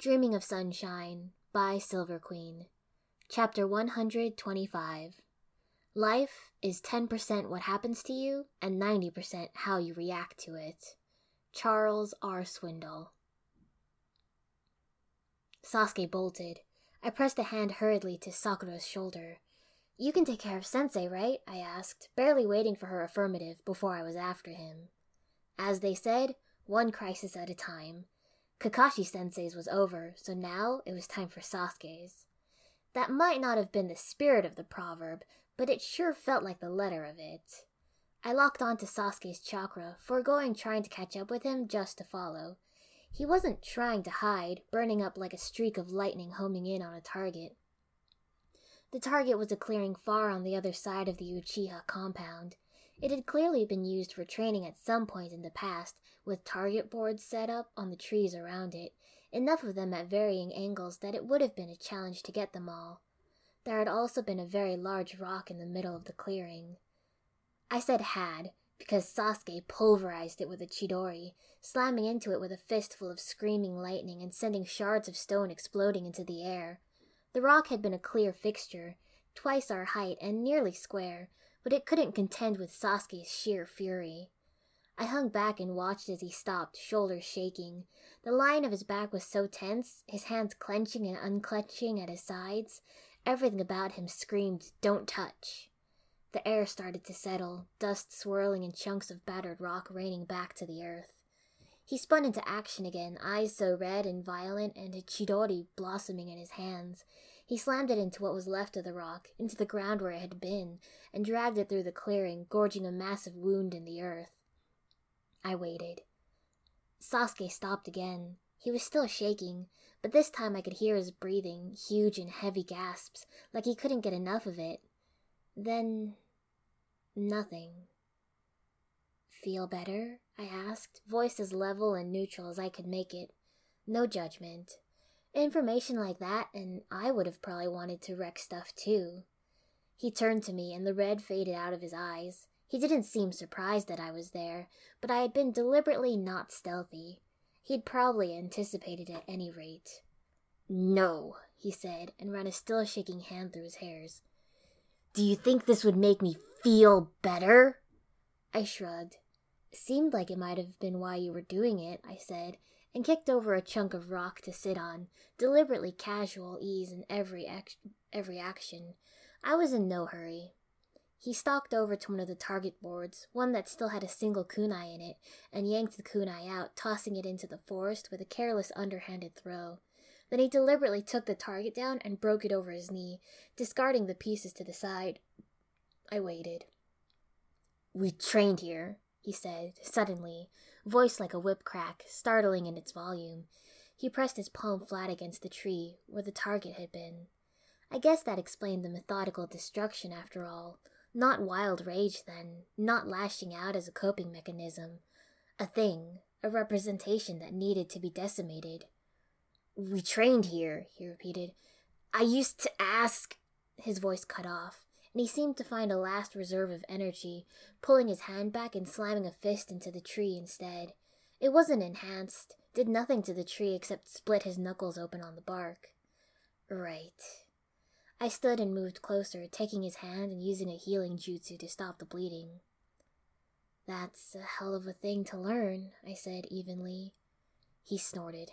Dreaming of Sunshine by Silver Queen. Chapter 125. Life is 10% what happens to you and 90% how you react to it. Charles R. Swindoll. Sasuke bolted. I pressed a hand hurriedly to Sakura's shoulder. You can take care of Sensei, right? I asked, barely waiting for her affirmative before I was after him. As they said, one crisis at a time. Kakashi sensei's was over, so now it was time for Sasuke's. That might not have been the spirit of the proverb, but it sure felt like the letter of it. I locked onto Sasuke's chakra, foregoing trying to catch up with him just to follow. He wasn't trying to hide, burning up like a streak of lightning homing in on a target. The target was a clearing far on the other side of the Uchiha compound. It had clearly been used for training at some point in the past, with target boards set up on the trees around it, enough of them at varying angles that it would have been a challenge to get them all. There had also been a very large rock in the middle of the clearing. I said had, because Sasuke pulverized it with a Chidori, slamming into it with a fistful of screaming lightning and sending shards of stone exploding into the air. The rock had been a clear fixture, twice our height and nearly square, but it couldn't contend with Sasuke's sheer fury. I hung back and watched as he stopped, shoulders shaking. The line of his back was so tense, his hands clenching and unclenching at his sides. Everything about him screamed, Don't touch. The air started to settle, dust swirling and chunks of battered rock raining back to the earth. He spun into action again, eyes so red and violent, and a chidori blossoming in his hands. He slammed it into what was left of the rock, into the ground where it had been, and dragged it through the clearing, gorging a massive wound in the earth. I waited. Sasuke stopped again. He was still shaking, but this time I could hear his breathing, huge and heavy gasps, like he couldn't get enough of it. Then. nothing. Feel better? I asked, voice as level and neutral as I could make it. No judgment. Information like that, and I would have probably wanted to wreck stuff too. He turned to me, and the red faded out of his eyes. He didn't seem surprised that I was there, but I had been deliberately not stealthy. He'd probably anticipated at any rate. No, he said, and ran a still shaking hand through his hairs. Do you think this would make me feel better? I shrugged. Seemed like it might have been why you were doing it, I said, and kicked over a chunk of rock to sit on, deliberately casual ease in every every action. I was in no hurry. He stalked over to one of the target boards, one that still had a single kunai in it, and yanked the kunai out, tossing it into the forest with a careless underhanded throw. Then he deliberately took the target down and broke it over his knee, discarding the pieces to the side. I waited. We trained here, he said, suddenly, voice like a whip crack, startling in its volume. He pressed his palm flat against the tree, where the target had been. I guess that explained the methodical destruction after all. Not wild rage, then, not lashing out as a coping mechanism. A thing, a representation that needed to be decimated. We trained here, he repeated. I used to ask. His voice cut off and he seemed to find a last reserve of energy, pulling his hand back and slamming a fist into the tree instead. It wasn't enhanced, did nothing to the tree except split his knuckles open on the bark. Right. I stood and moved closer, taking his hand and using a healing jutsu to stop the bleeding. That's a hell of a thing to learn, I said evenly. He snorted.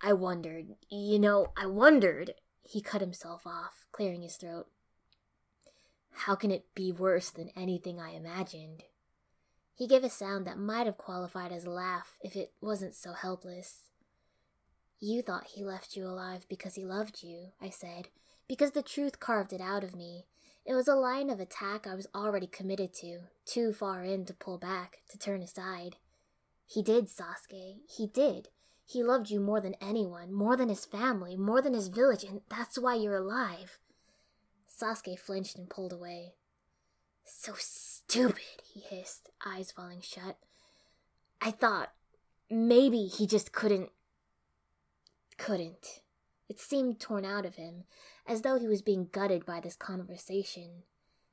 I wondered, you know, I wondered. He cut himself off, clearing his throat. How can it be worse than anything I imagined? He gave a sound that might have qualified as a laugh if it wasn't so helpless. You thought he left you alive because he loved you, I said, because the truth carved it out of me. It was a line of attack I was already committed to, too far in to pull back, to turn aside. He did, Sasuke. He did. He loved you more than anyone, more than his family, more than his village, and that's why you're alive. Sasuke flinched and pulled away. So stupid, he hissed, eyes falling shut. I thought maybe he just couldn't. couldn't. It seemed torn out of him, as though he was being gutted by this conversation.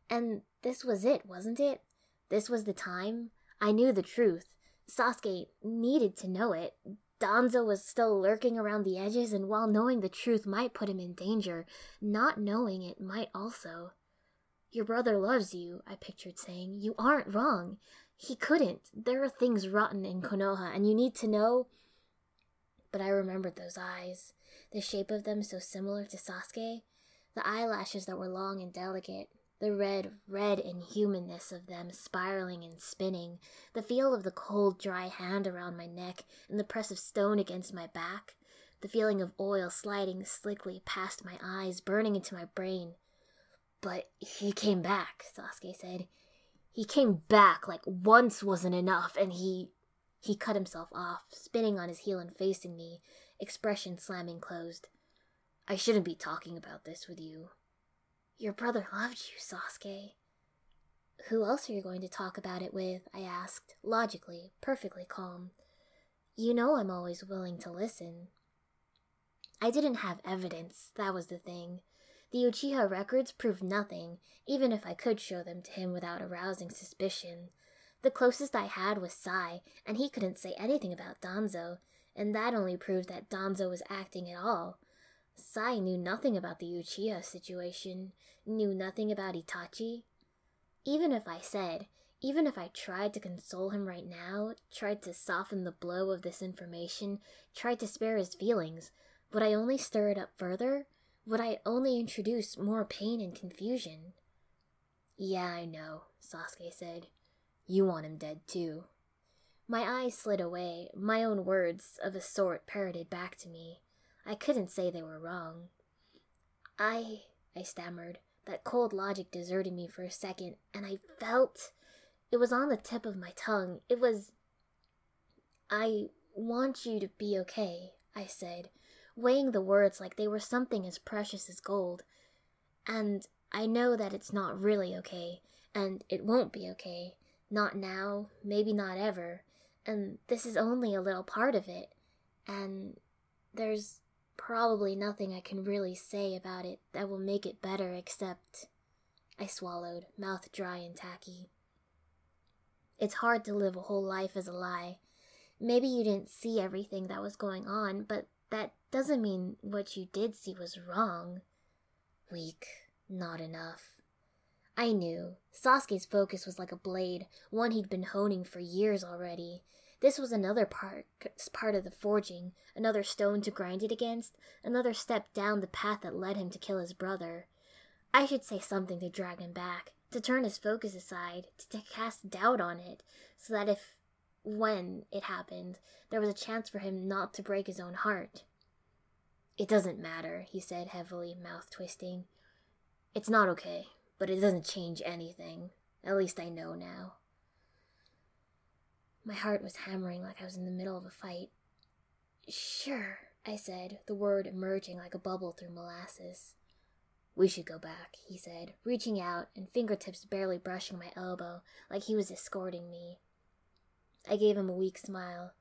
And this was it, wasn't it? This was the time. I knew the truth. Sasuke needed to know it. Danzo was still lurking around the edges, and while knowing the truth might put him in danger, not knowing it might also. Your brother loves you, I pictured saying. You aren't wrong. He couldn't. There are things rotten in Konoha, and you need to know. But I remembered those eyes, the shape of them so similar to Sasuke, the eyelashes that were long and delicate, the red, red inhumanness of them spiraling and spinning, the feel of the cold, dry hand around my neck, and the press of stone against my back, the feeling of oil sliding slickly past my eyes, burning into my brain. But he came back, Sasuke said. He came back like once wasn't enough, and he. He cut himself off, spinning on his heel and facing me, expression slamming closed. I shouldn't be talking about this with you, your brother loved you, Sasuke. Who else are you going to talk about it with? I asked, logically, perfectly calm. You know I'm always willing to listen. I didn't have evidence, that was the thing. The Uchiha records proved nothing, even if I could show them to him without arousing suspicion. The closest I had was Sai, and he couldn't say anything about Danzo, and that only proved that Danzo was acting at all. Sai knew nothing about the Uchiha situation, knew nothing about Itachi. Even if I said, even if I tried to console him right now, tried to soften the blow of this information, tried to spare his feelings, would I only stir it up further? Would I only introduce more pain and confusion? Yeah, I know, Sasuke said. You want him dead too. My eyes slid away, my own words, of a sort, parroted back to me. I couldn't say they were wrong. I, I stammered. That cold logic deserted me for a second, and I felt it was on the tip of my tongue. It was. I want you to be okay, I said, weighing the words like they were something as precious as gold. And I know that it's not really okay, and it won't be okay. Not now, maybe not ever. And this is only a little part of it. And there's probably nothing I can really say about it that will make it better except. I swallowed, mouth dry and tacky. It's hard to live a whole life as a lie. Maybe you didn't see everything that was going on, but that doesn't mean what you did see was wrong. Weak, not enough. I knew. Sasuke's focus was like a blade, one he'd been honing for years already. This was another part, part of the forging, another stone to grind it against, another step down the path that led him to kill his brother. I should say something to drag him back, to turn his focus aside, to cast doubt on it, so that if, when it happened, there was a chance for him not to break his own heart. It doesn't matter, he said heavily, mouth twisting. It's not okay, but it doesn't change anything. At least I know now. My heart was hammering like I was in the middle of a fight. Sure, I said, the word emerging like a bubble through molasses. We should go back, he said, reaching out and fingertips barely brushing my elbow like he was escorting me. I gave him a weak smile.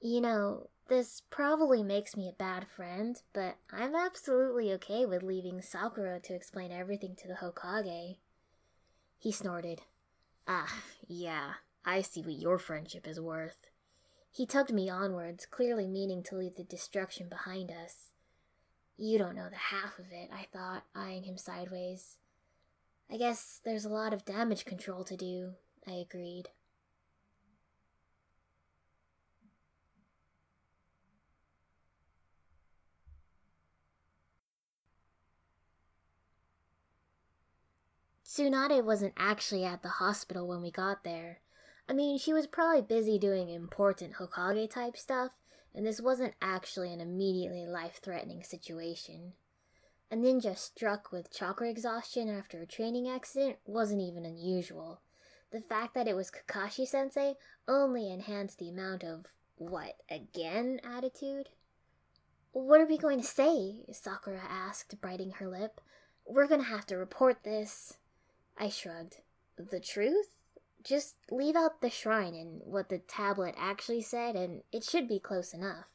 You know, this probably makes me a bad friend, but I'm absolutely okay with leaving Sakura to explain everything to the Hokage. He snorted. Ah, yeah, I see what your friendship is worth. He tugged me onwards, clearly meaning to leave the destruction behind us. You don't know the half of it, I thought, eyeing him sideways. I guess there's a lot of damage control to do, I agreed. Tsunade wasn't actually at the hospital when we got there. I mean, she was probably busy doing important Hokage type stuff, and this wasn't actually an immediately life threatening situation. A ninja struck with chakra exhaustion after a training accident wasn't even unusual. The fact that it was Kakashi sensei only enhanced the amount of, what, again attitude? What are we going to say? Sakura asked, biting her lip. We're gonna have to report this. I shrugged. The truth? Just leave out the shrine and what the tablet actually said, and it should be close enough.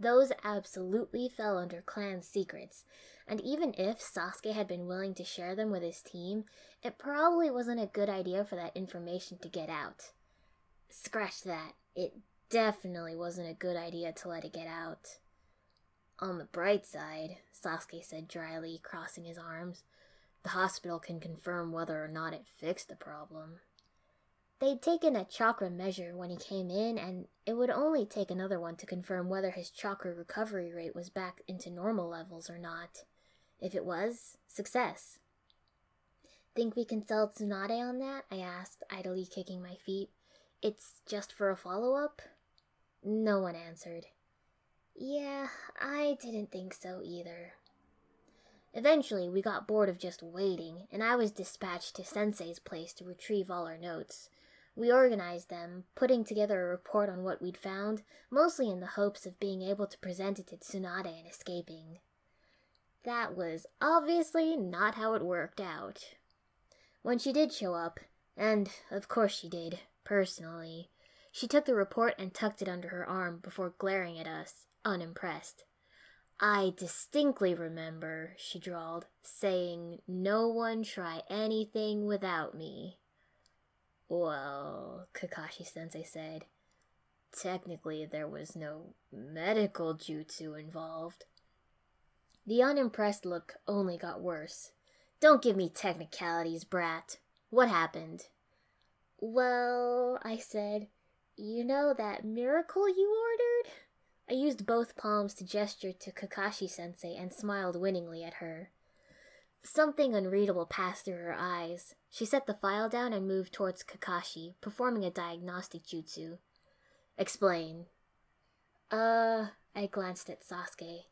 Those absolutely fell under clan secrets, and even if Sasuke had been willing to share them with his team, it probably wasn't a good idea for that information to get out. Scratch that. It definitely wasn't a good idea to let it get out. On the bright side, Sasuke said dryly, crossing his arms, the hospital can confirm whether or not it fixed the problem. They'd taken a chakra measure when he came in, and it would only take another one to confirm whether his chakra recovery rate was back into normal levels or not. If it was, success. Think we can sell Tsunade on that? I asked, idly kicking my feet. It's just for a follow up? No one answered. Yeah, I didn't think so either. Eventually, we got bored of just waiting, and I was dispatched to Sensei's place to retrieve all our notes. We organized them, putting together a report on what we'd found, mostly in the hopes of being able to present it to Tsunade and escaping. That was obviously not how it worked out. When she did show up, and of course she did, personally, she took the report and tucked it under her arm before glaring at us, unimpressed. I distinctly remember, she drawled, saying, No one try anything without me. Well, Kakashi sensei said, technically there was no medical jutsu involved. The unimpressed look only got worse. Don't give me technicalities, brat. What happened? Well, I said, you know that miracle you ordered? I used both palms to gesture to Kakashi sensei and smiled winningly at her. Something unreadable passed through her eyes. She set the file down and moved towards Kakashi, performing a diagnostic jutsu. Explain. Uh, I glanced at Sasuke.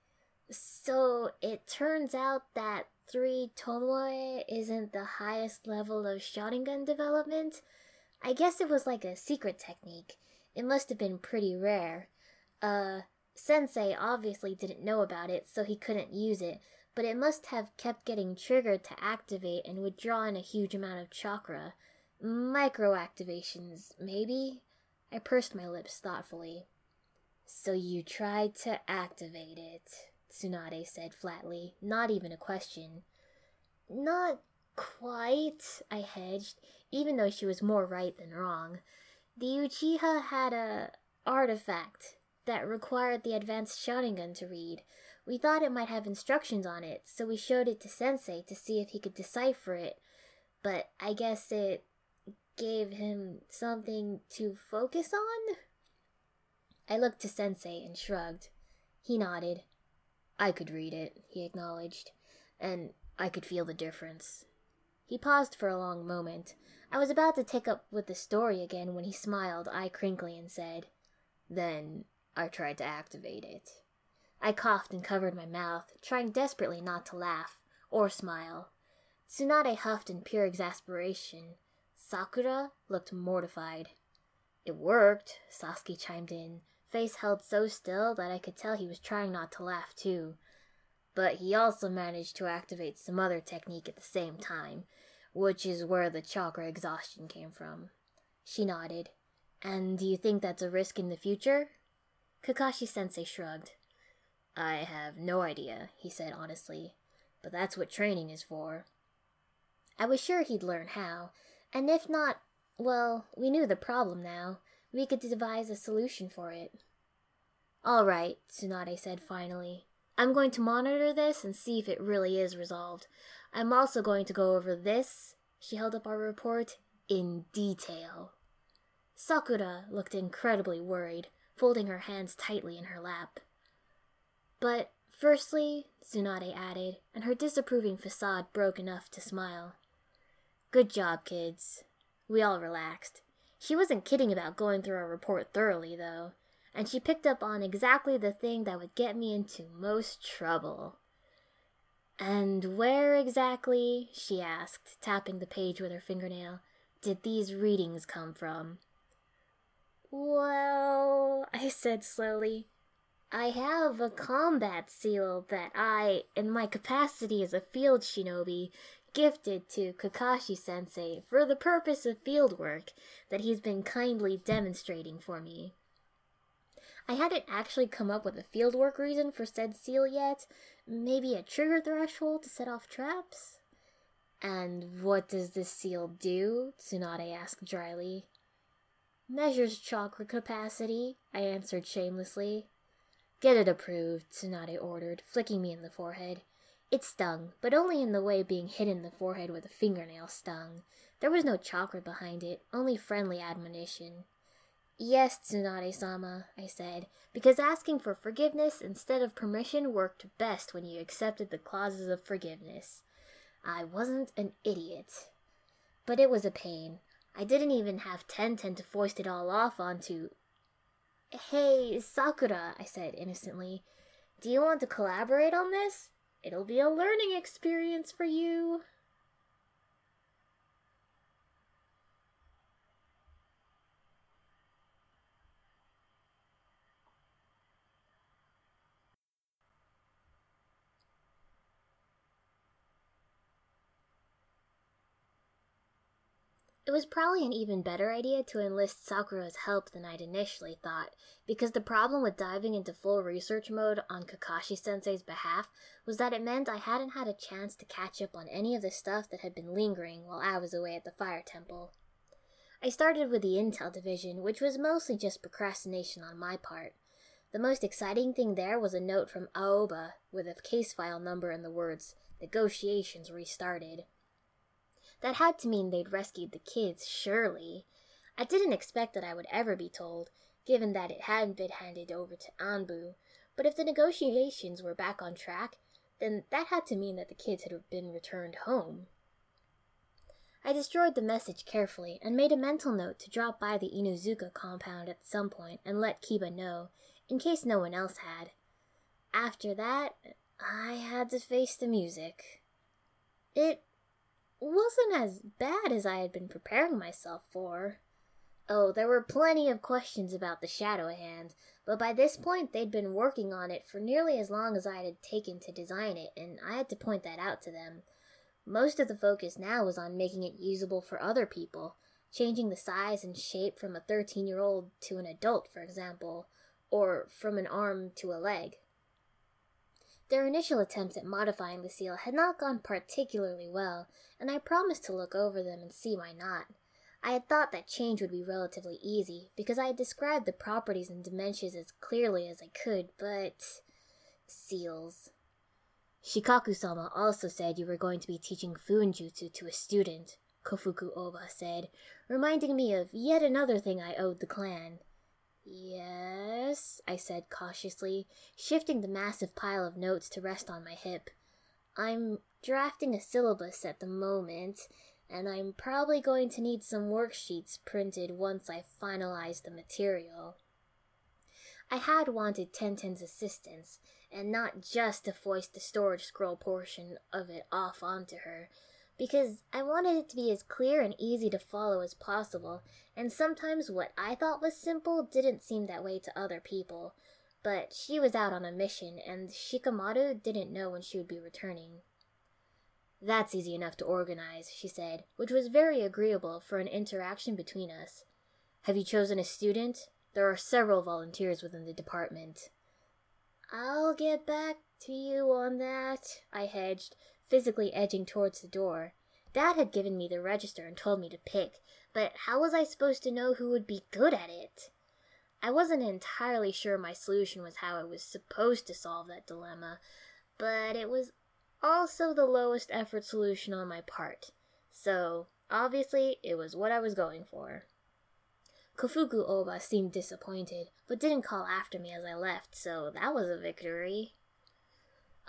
So it turns out that 3 Tomoe isn't the highest level of Sharingan development? I guess it was like a secret technique. It must have been pretty rare. Uh, Sensei obviously didn't know about it, so he couldn't use it, but it must have kept getting triggered to activate and would draw in a huge amount of chakra. Micro activations, maybe? I pursed my lips thoughtfully. So you tried to activate it, Tsunade said flatly, not even a question. Not quite, I hedged, even though she was more right than wrong. The Uchiha had a artifact that required the advanced Sharingan to read. We thought it might have instructions on it, so we showed it to Sensei to see if he could decipher it. But I guess it gave him something to focus on? I looked to Sensei and shrugged. He nodded. I could read it, he acknowledged, and I could feel the difference. He paused for a long moment. I was about to take up with the story again when he smiled, eye crinkly, and said, Then I tried to activate it. I coughed and covered my mouth, trying desperately not to laugh or smile. Tsunade huffed in pure exasperation. Sakura looked mortified. It worked, Sasuke chimed in, face held so still that I could tell he was trying not to laugh too. But he also managed to activate some other technique at the same time, which is where the chakra exhaustion came from. She nodded. And do you think that's a risk in the future? Kakashi sensei shrugged. I have no idea, he said honestly, but that's what training is for. I was sure he'd learn how, and if not, well, we knew the problem now. We could devise a solution for it. All right, Tsunade said finally. I'm going to monitor this and see if it really is resolved. I'm also going to go over this, she held up our report, in detail. Sakura looked incredibly worried, folding her hands tightly in her lap. But firstly, Tsunade added, and her disapproving facade broke enough to smile. Good job, kids. We all relaxed. She wasn't kidding about going through our report thoroughly, though, and she picked up on exactly the thing that would get me into most trouble. And where exactly, she asked, tapping the page with her fingernail, did these readings come from? Well, I said slowly, I have a combat seal that I, in my capacity as a field shinobi, gifted to Kakashi sensei for the purpose of field work that he's been kindly demonstrating for me. I hadn't actually come up with a fieldwork reason for said seal yet. Maybe a trigger threshold to set off traps? And what does this seal do? Tsunade asked dryly. Measures chakra capacity, I answered shamelessly. Get it approved, Tsunade ordered, flicking me in the forehead. It stung, but only in the way being hit in the forehead with a fingernail stung. There was no chakra behind it, only friendly admonition. Yes, Tsunade sama, I said, because asking for forgiveness instead of permission worked best when you accepted the clauses of forgiveness. I wasn't an idiot. But it was a pain. I didn't even have Tenten to foist it all off onto. Hey, Sakura, I said innocently. Do you want to collaborate on this? It'll be a learning experience for you. It was probably an even better idea to enlist Sakura's help than I'd initially thought, because the problem with diving into full research mode on Kakashi sensei's behalf was that it meant I hadn't had a chance to catch up on any of the stuff that had been lingering while I was away at the Fire Temple. I started with the Intel division, which was mostly just procrastination on my part. The most exciting thing there was a note from Aoba with a case file number and the words, Negotiations restarted. That had to mean they'd rescued the kids, surely. I didn't expect that I would ever be told, given that it hadn't been handed over to Anbu, but if the negotiations were back on track, then that had to mean that the kids had been returned home. I destroyed the message carefully and made a mental note to drop by the Inuzuka compound at some point and let Kiba know, in case no one else had. After that, I had to face the music. It wasn't as bad as I had been preparing myself for. Oh, there were plenty of questions about the Shadow Hand, but by this point they'd been working on it for nearly as long as I had taken to design it, and I had to point that out to them. Most of the focus now was on making it usable for other people, changing the size and shape from a 13 year old to an adult, for example, or from an arm to a leg. Their initial attempts at modifying the seal had not gone particularly well, and I promised to look over them and see why not. I had thought that change would be relatively easy, because I had described the properties and dimensions as clearly as I could, but. Seals. Shikaku sama also said you were going to be teaching Fuinjutsu to a student, Kofuku Oba said, reminding me of yet another thing I owed the clan. Yes, I said cautiously, shifting the massive pile of notes to rest on my hip. I'm drafting a syllabus at the moment, and I'm probably going to need some worksheets printed once I finalize the material. I had wanted Tenten's assistance, and not just to foist the storage scroll portion of it off onto her, because I wanted it to be as clear and easy to follow as possible, and sometimes what I thought was simple didn't seem that way to other people. But she was out on a mission, and Shikamaru didn't know when she would be returning. That's easy enough to organize, she said, which was very agreeable for an interaction between us. Have you chosen a student? There are several volunteers within the department. I'll get back to you on that, I hedged, physically edging towards the door. Dad had given me the register and told me to pick, but how was I supposed to know who would be good at it? I wasn't entirely sure my solution was how I was supposed to solve that dilemma, but it was also the lowest effort solution on my part. So, obviously, it was what I was going for. Kofuku Oba seemed disappointed, but didn't call after me as I left, so that was a victory.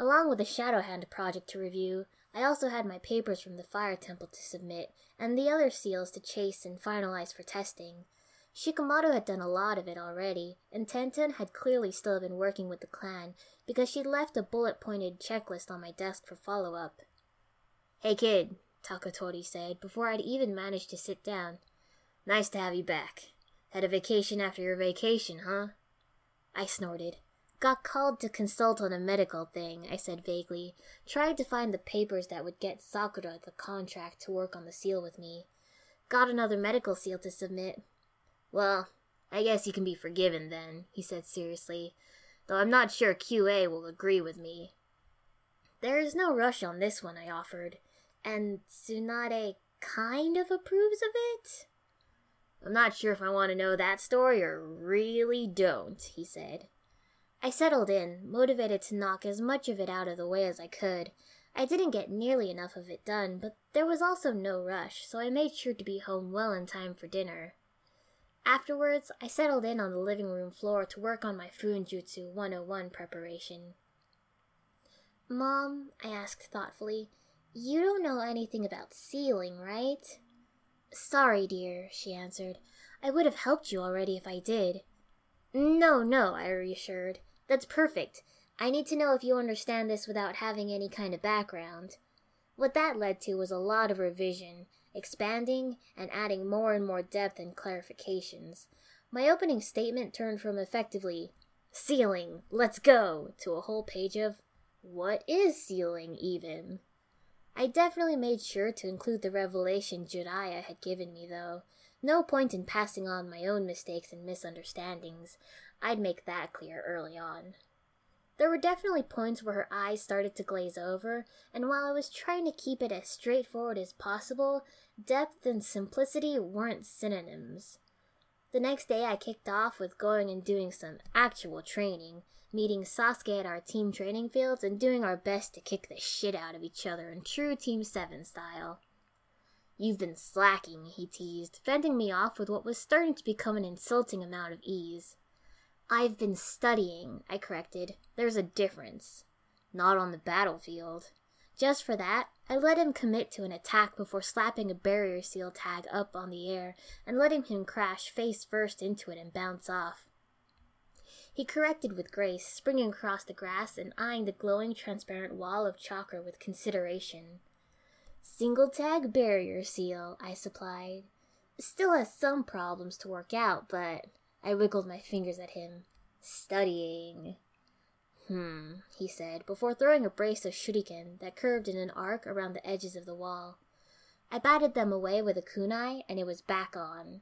Along with the Shadow Hand project to review, I also had my papers from the Fire Temple to submit, and the other seals to chase and finalize for testing. Shikamaru had done a lot of it already, and Tenten had clearly still been working with the clan because she'd left a bullet pointed checklist on my desk for follow up. Hey kid, Takatori said before I'd even managed to sit down. Nice to have you back. Had a vacation after your vacation, huh? I snorted. Got called to consult on a medical thing, I said vaguely, trying to find the papers that would get Sakura the contract to work on the seal with me. Got another medical seal to submit. Well, I guess you can be forgiven then, he said seriously, though I'm not sure QA will agree with me. There is no rush on this one, I offered, and Tsunade kind of approves of it? I'm not sure if I want to know that story or really don't, he said. I settled in, motivated to knock as much of it out of the way as I could. I didn't get nearly enough of it done, but there was also no rush, so I made sure to be home well in time for dinner. Afterwards, I settled in on the living room floor to work on my Fuinjutsu 101 preparation. Mom, I asked thoughtfully, you don't know anything about sealing, right? Sorry, dear, she answered. I would have helped you already if I did. No, no, I reassured. That's perfect. I need to know if you understand this without having any kind of background. What that led to was a lot of revision, expanding, and adding more and more depth and clarifications. My opening statement turned from effectively, sealing, let's go, to a whole page of, what is sealing even? I definitely made sure to include the revelation Jiraiya had given me, though. No point in passing on my own mistakes and misunderstandings. I'd make that clear early on. There were definitely points where her eyes started to glaze over, and while I was trying to keep it as straightforward as possible, depth and simplicity weren't synonyms. The next day, I kicked off with going and doing some actual training, meeting Sasuke at our team training fields and doing our best to kick the shit out of each other in true Team 7 style. You've been slacking, he teased, fending me off with what was starting to become an insulting amount of ease. I've been studying, I corrected. There's a difference. Not on the battlefield. Just for that, I let him commit to an attack before slapping a barrier seal tag up on the air and letting him crash face first into it and bounce off. He corrected with grace, springing across the grass and eyeing the glowing transparent wall of chakra with consideration. Single tag barrier seal, I supplied. Still has some problems to work out, but I wiggled my fingers at him. Studying. Hmm, he said, before throwing a brace of shuriken that curved in an arc around the edges of the wall. I batted them away with a kunai, and it was back on.